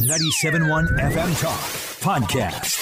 97.1 FM Talk Podcast.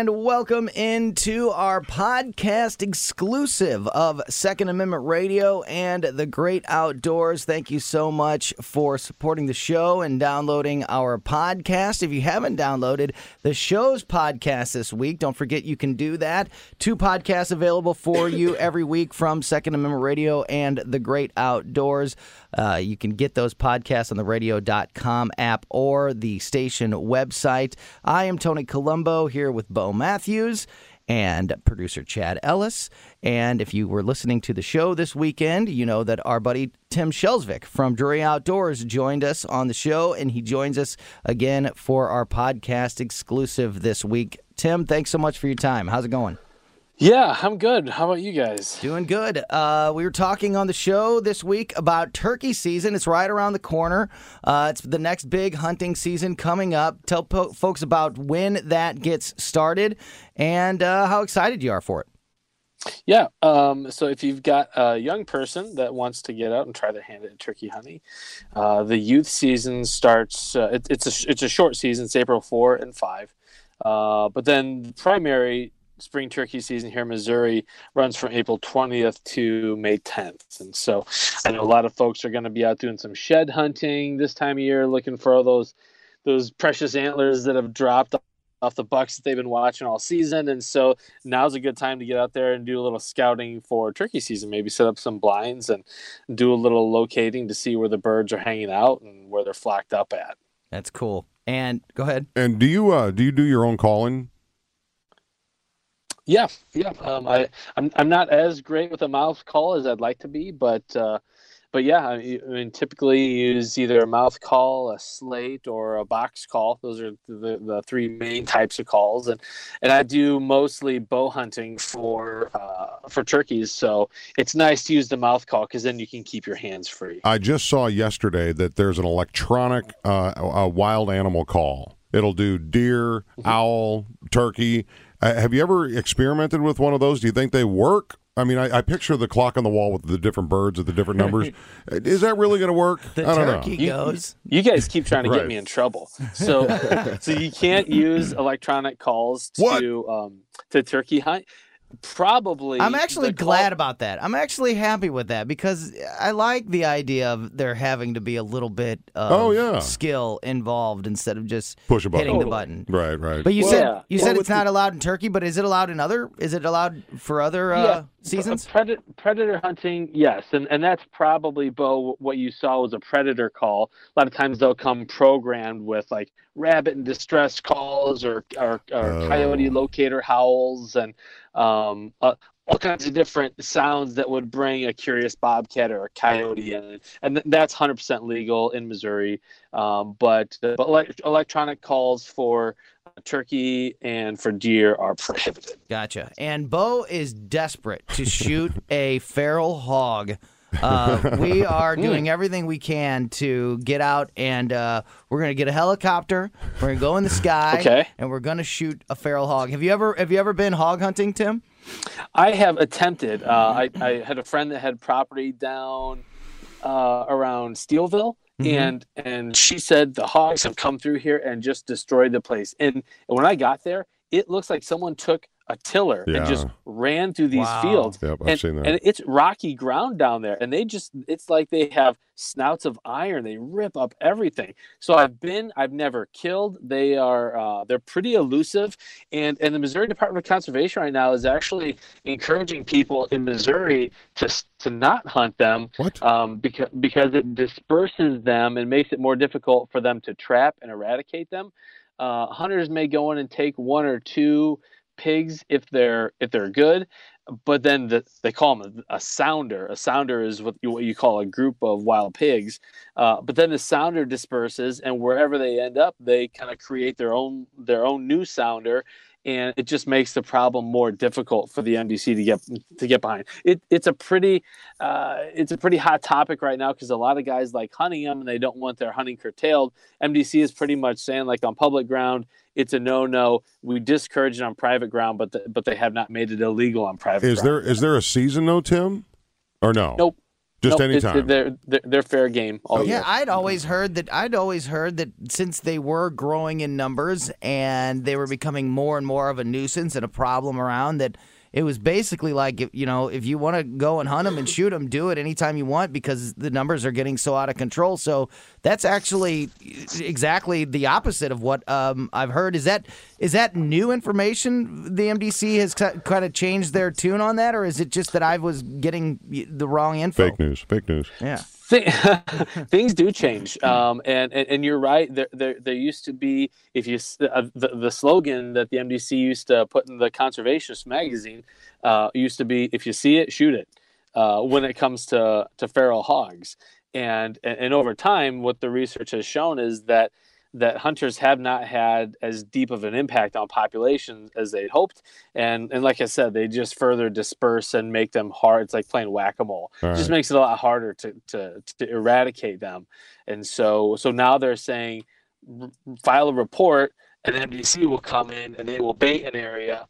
And welcome into our podcast exclusive of Second Amendment Radio and the Great Outdoors. Thank you so much for supporting the show and downloading our podcast. If you haven't downloaded the show's podcast this week, don't forget you can do that. Two podcasts available for you every week from Second Amendment Radio and the Great Outdoors. Uh, you can get those podcasts on the radio.com app or the station website. I am Tony Colombo here with Bo Matthews and producer Chad Ellis. And if you were listening to the show this weekend, you know that our buddy Tim Shelsvik from Drury Outdoors joined us on the show, and he joins us again for our podcast exclusive this week. Tim, thanks so much for your time. How's it going? Yeah, I'm good. How about you guys? Doing good. Uh, we were talking on the show this week about turkey season. It's right around the corner. Uh, it's the next big hunting season coming up. Tell po- folks about when that gets started and uh, how excited you are for it. Yeah. Um, so if you've got a young person that wants to get out and try their hand at turkey hunting, uh, the youth season starts. Uh, it, it's a it's a short season. It's April four and five, uh, but then the primary spring turkey season here in Missouri runs from April 20th to May 10th. And so I know a lot of folks are going to be out doing some shed hunting this time of year, looking for all those those precious antlers that have dropped off the bucks that they've been watching all season. And so now's a good time to get out there and do a little scouting for turkey season. Maybe set up some blinds and do a little locating to see where the birds are hanging out and where they're flocked up at. That's cool. And go ahead. And do you uh, do you do your own calling? Yeah, yeah. Um, I I'm I'm not as great with a mouth call as I'd like to be, but uh, but yeah, I mean, typically you use either a mouth call, a slate, or a box call. Those are the, the three main types of calls, and and I do mostly bow hunting for uh, for turkeys. So it's nice to use the mouth call because then you can keep your hands free. I just saw yesterday that there's an electronic uh, a wild animal call. It'll do deer, mm-hmm. owl, turkey uh, have you ever experimented with one of those? Do you think they work? I mean, I, I, picture the clock on the wall with the different birds at the different numbers. Is that really going to work? The I don't turkey know. goes. You, you, guys keep trying to right. get me in trouble. So, so you can't use electronic calls to um, to turkey hunt probably i'm actually glad about that i'm actually happy with that because i like the idea of there having to be a little bit of oh, yeah. skill involved instead of just Push a button. hitting totally. the button right right but you well, said yeah. you well, said it's not allowed in turkey but is it allowed in other is it allowed for other uh, seasons predator, predator hunting yes and and that's probably bo what you saw was a predator call a lot of times they'll come programmed with like rabbit and distress calls or or, or oh. coyote locator howls and um, uh, all kinds of different sounds that would bring a curious bobcat or a coyote in, and that's 100% legal in Missouri. Um, but but electronic calls for turkey and for deer are prohibited. Gotcha. And Bo is desperate to shoot a feral hog. Uh, we are hmm. doing everything we can to get out, and uh, we're going to get a helicopter. We're going to go in the sky, okay. and we're going to shoot a feral hog. Have you ever have you ever been hog hunting, Tim? I have attempted. Uh, I, I had a friend that had property down uh, around Steelville, mm-hmm. and and she said the hogs have come through here and just destroyed the place. And when I got there, it looks like someone took a tiller and just ran through these Wow. fields. Yep, I've and, seen that. and it's rocky ground down there, and they just it's like they have snouts of iron. They rip up everything. So I've been, I've never killed. They are uh, they're pretty elusive, and and the Missouri Department of Conservation right now is actually encouraging people in Missouri to to not hunt them What? um, because because it disperses them and makes it more difficult for them to trap and eradicate them. Uh, hunters may go in and take one or two pigs if they're if they're good, but then the, they call them a, a sounder. A sounder is what you, what you call a group of wild pigs. Uh, but then the sounder disperses, and wherever they end up, they kind of create their own their own new sounder, and it just makes the problem more difficult for the MDC to get to get behind. It, it's a pretty uh, it's a pretty hot topic right now because a lot of guys like hunting them and they don't want their hunting curtailed. MDC is pretty much saying like on public ground it's a no no. We discourage it on private ground, but the, but they have not made it illegal on private. Is ground. there is there a season though, Tim? Or no? Nope. Just Nope, it's- anytime. They're, they're they're fair game. All oh, Yeah, year. I'd always heard that. I'd always heard that since they were growing in numbers and they were becoming more and more of a nuisance and a problem around, that it was basically like, if, you know, if you want to go and hunt them and shoot them, do it anytime you want because the numbers are getting so out of control. So that's actually exactly the opposite of what um, I've heard. Is that is that new information? The MDC has kind of changed their tune on that, or is it just that I was getting the wrong info? Fake news. Fake news. Yeah. Thi- things do change um, and, and and you're right there, there there used to be if you uh, the, the slogan that the mdc used to put in the conservationist magazine uh, used to be if you see it shoot it uh, when it comes to to feral hogs. And, and and over time what the research has shown is that that hunters have not had as deep of an impact on populations as they'd hoped. And and like i said they just further disperse and make them hard it's like playing whack-a-mole. All it just makes it a lot harder to, to to eradicate them. And so so now they're saying file a report and MDC will come in and they will bait an area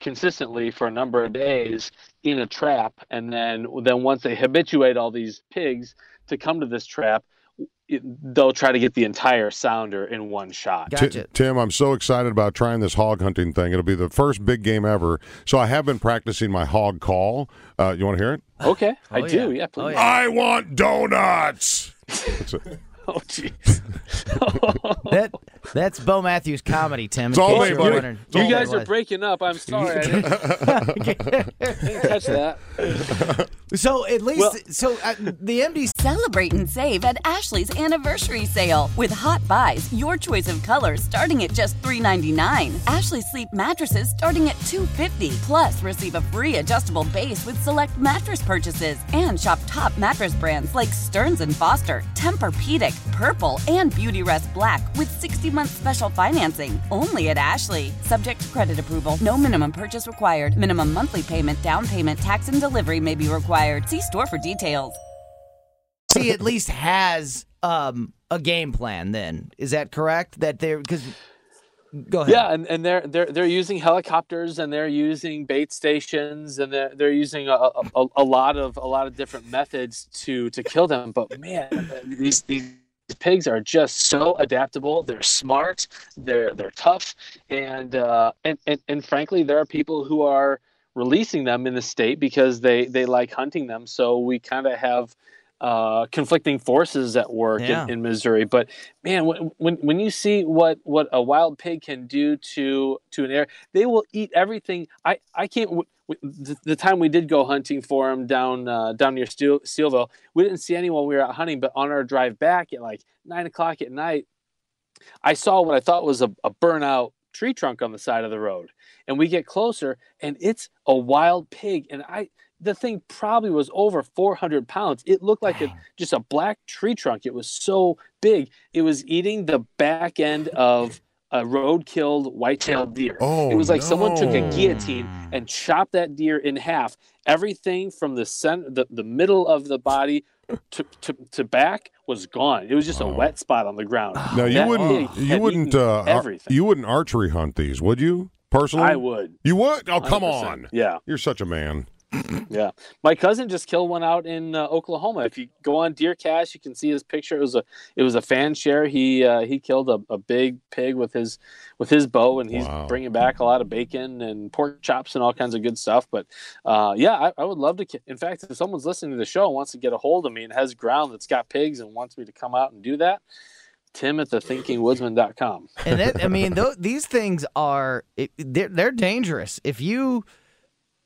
consistently for a number of days in a trap. And then then once they habituate all these pigs to come to this trap they'll try to get the entire sounder in one shot Ti- Gotcha. Tim, I'm so excited about trying this hog hunting thing. It'll be the first big game ever. So I have been practicing my hog call. Uh, you want to hear it? okay i Oh, do yeah. yeah, Oh, please yeah. I want donuts. That's it. oh jeez That that's Bo Matthews comedy, Tim. It's all me, you buddy. wondering. It's all you me. guys are breaking up i'm sorry i didn't, didn't catch that So at least, Well- so uh, the MDC. Celebrate and save at Ashley's anniversary sale with hot buys, your choice of colors starting at just $3.99. Ashley Sleep mattresses starting at $2.50. Plus, receive a free adjustable base with select mattress purchases and shop top mattress brands like Stearns and Foster, Tempur-Pedic, Purple, and Beautyrest Black with 60-month special financing. Only at Ashley. Subject to credit approval. No minimum purchase required. Minimum monthly payment, down payment, tax, and delivery may be required. See store for details. See at least has um, a game plan. Then is that correct? That they're because. Go ahead. Yeah, and, and they're they're they're using helicopters and they're using bait stations and they're they're using a, a, a lot of a lot of different methods to to kill them. But man, these these pigs are just so adaptable. They're smart. They're they're tough, and uh, and, and and frankly, there are people who are releasing them in the state because they they like hunting them. So we kind of have uh, conflicting forces at work Yeah. in, in Missouri. But man, when, when when you see what what a wild pig can do to to an area, they will eat everything. I I can't. W- w- The, the time we did go hunting for them down uh, down near Steel, Steelville, we didn't see anyone. We were out hunting, but on our drive back at like nine o'clock at night, I saw what I thought was a, a burnout tree trunk on the side of the road. And we get closer, and it's a wild pig. And I, the thing probably was over 400 pounds. It looked like a, just a black tree trunk. It was so big. It was eating the back end of a road-killed white-tailed deer. Oh, it was like someone took a guillotine and chopped that deer in half. Everything from the center, the, the middle of the body to, to, to back was gone. It was just a wet spot on the ground. Now you That wouldn't you wouldn't uh, everything. you wouldn't archery hunt these, would you? Personally, I would. You would? Oh, come 100%. on. Yeah. You're such a man. Yeah, my cousin just killed one out in uh, Oklahoma. If you go on DeerCast, you can see his picture. It was a it was a fan share. He uh, he killed a, a big pig with his with his bow, and he's Wow. bringing back a lot of bacon and pork chops and all kinds of good stuff. But uh, yeah, I, I would love to. ki- In fact, if someone's listening to the show and wants to get a hold of me and has ground that's got pigs and wants me to come out and do that, Tim at thethinkingwoodsman.com. And that, I mean, th- these things are it, they're they're dangerous. If you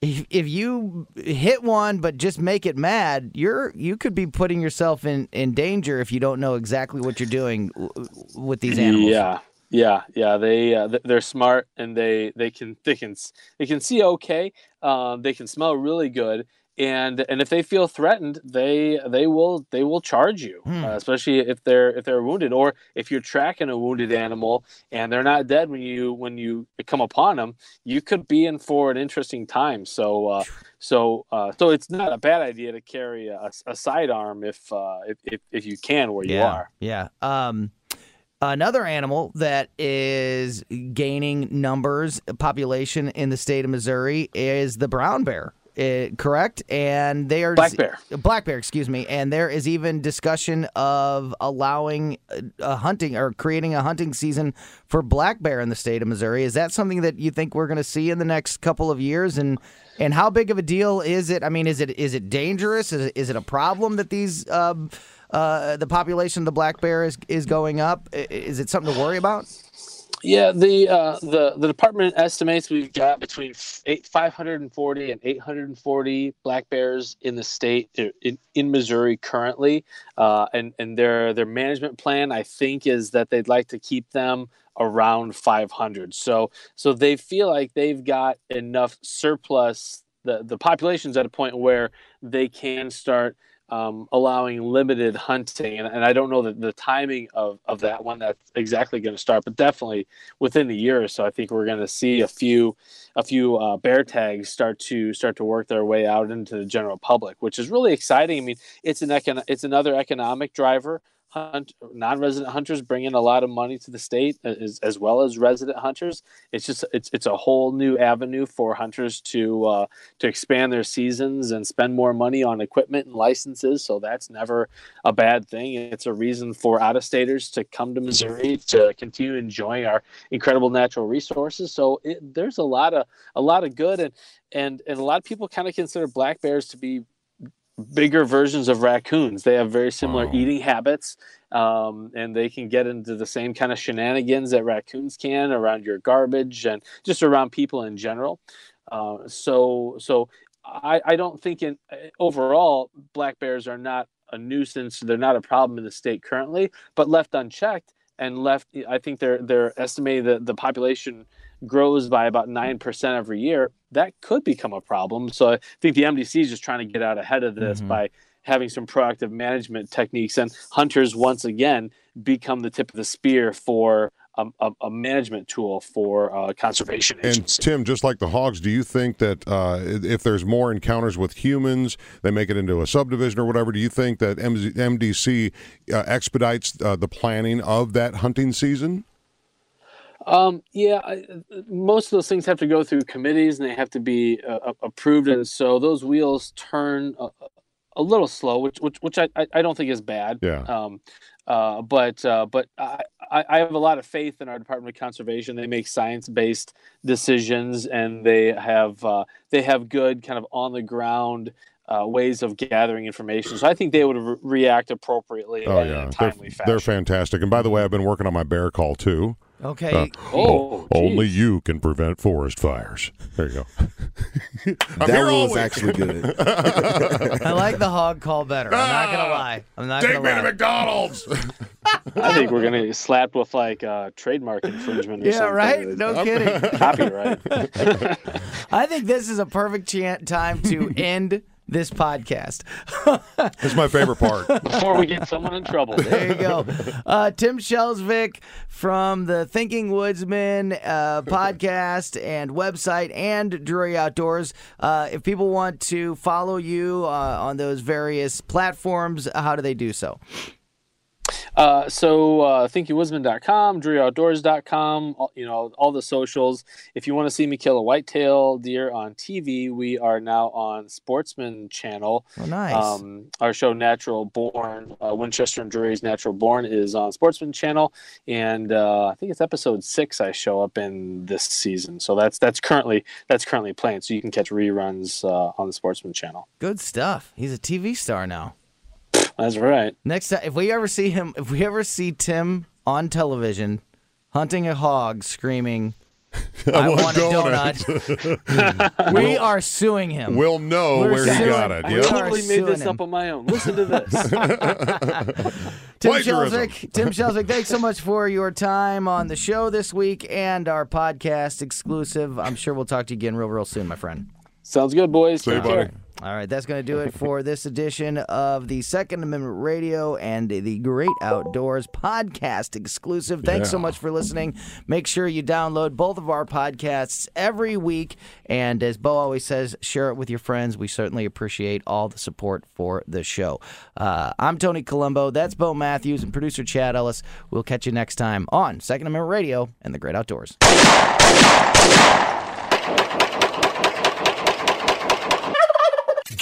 if, if you hit one but just make it mad, you're you could be putting yourself in in danger if you don't know exactly what you're doing with these animals. Yeah, yeah, yeah. they uh, they're smart and they they can they can they can see okay. Um, they can smell really good, and and if they feel threatened, they they will they will charge you, Hmm. uh, especially if they're if they're wounded or if you're tracking a wounded animal and they're not dead when you when you come upon them. You could be in for an interesting time. So. Uh, so, uh, so it's not a bad idea to carry a, a sidearm if, uh, if, if if you can where you are. Yeah. Um, another animal that is gaining numbers, population in the state of Missouri is the brown bear. Eh, correct, and they are Black bear. Black bear, excuse me, and there is even discussion of allowing a, a hunting or creating a hunting season for black bear in the state of Missouri. Is that something that you think we're going to see in the next couple of years? And and how big of a deal is it? I mean, is it is it dangerous? Is it, is it a problem that these uh, uh, the population of the black bear is is going up? Is it something to worry about? Yeah, the uh, the the department estimates we've got between eight, 540 and 840 black bears in the state uh, in, in Missouri currently, uh, and and their their management plan I think is that they'd like to keep them around 500. So so they feel like they've got enough surplus. The the population's at a point where they can start um, allowing limited hunting, and, and I don't know the, the timing of, of that when that's exactly going to start, but definitely within the year or so, I think we're going to see a few a few uh, bear tags start to start to work their way out into the general public, which is really exciting. I mean, it's an econ- it's another economic driver. Hunt non-resident hunters bring in a lot of money to the state as, as well as resident hunters. It's just it's it's a whole new avenue for hunters to uh, to expand their seasons and spend more money on equipment and licenses. So that's never a bad thing. It's a reason for out-of-staters to come to Missouri to continue enjoying our incredible natural resources. So it, there's a lot of a lot of good and and and a lot of people kind of consider black bears to be bigger versions of raccoons. They have very similar Wow. eating habits, um, and they can get into the same kind of shenanigans that raccoons can around your garbage and just around people in general. Uh, so, so I, I don't think in overall black bears are not a nuisance. They're not a problem in the state currently, but left unchecked and left, I think they're they're estimating that the population grows by about 9% every year, that could become a problem. So I think the MDC is just trying to get out ahead of this by having some proactive management techniques. And hunters, once again, become the tip of the spear for a, a, a management tool for uh, conservation And agencies. Tim, just like the hogs, do you think that uh, if there's more encounters with humans, they make it into a subdivision or whatever? Do you think that MDC uh, expedites uh, the planning of that hunting season? Um, yeah, I, most of those things have to go through committees and they have to be uh, approved, and so those wheels turn a, a little slow, which which which I, I don't think is bad. Yeah. Um, uh, but uh, but I, I have a lot of faith in our Department of Conservation. They make science based decisions, and they have uh, they have good kind of on the ground. Uh, ways of gathering information, so I think they would re- react appropriately Oh in yeah, a they're, fashion. they're fantastic. And by the way, I've been working on my bear call too. Okay. Uh, Oh, only geez. you can prevent forest fires. There you go. That here one was actually good. I like the hog call better. I'm not gonna lie. I'm not Take gonna me to. McDonald's. I think we're gonna get slapped with like uh, trademark infringement. Or something. Yeah, something. right. No kidding. Copyright. I think this is a perfect chan- time to end this podcast. That's my favorite part. Before we get someone in trouble. There you go. Uh, Tim Shelsvik from the Thinking Woodsman uh, podcast and website and Drury Outdoors. Uh, if people want to follow you uh, on those various platforms, how do they do so? Uh, so uh, thethinkingwoodsman.com, druryoutdoors.com, all, you know, all the socials. If you want to see me kill a whitetail deer on TV, we are now on Sportsman Channel. Oh, nice. Um, our show Natural Born, uh, Winchester and Drury's Natural Born is on Sportsman Channel, and uh, I think it's episode six I show up in this season. So that's that's currently that's currently playing. So you can catch reruns uh, on the Sportsman Channel. Good stuff. He's a TV star now. That's right. Next time, if we ever see him, if we ever see Tim on television hunting a hog, screaming, "I, want want a donut," we are suing him. We'll know We're where he got it. I We Yep. are totally made this him. up on my own. Listen to this. Tim Plagiarism. Tim Shelsvik, thanks so much for your time on the show this week and our podcast exclusive. I'm sure we'll talk to you again real, real soon, my friend. Sounds good, boys. See you, Take care. All right, that's going to do it for this edition of the Second Amendment Radio and the Great Outdoors podcast exclusive. Thanks so much for listening. Make sure you download both of our podcasts every week. And as Bo always says, share it with your friends. We certainly appreciate all the support for the show. Uh, I'm Tony Colombo. That's Bo Matthews and producer Chad Ellis. We'll catch you next time on Second Amendment Radio and the Great Outdoors.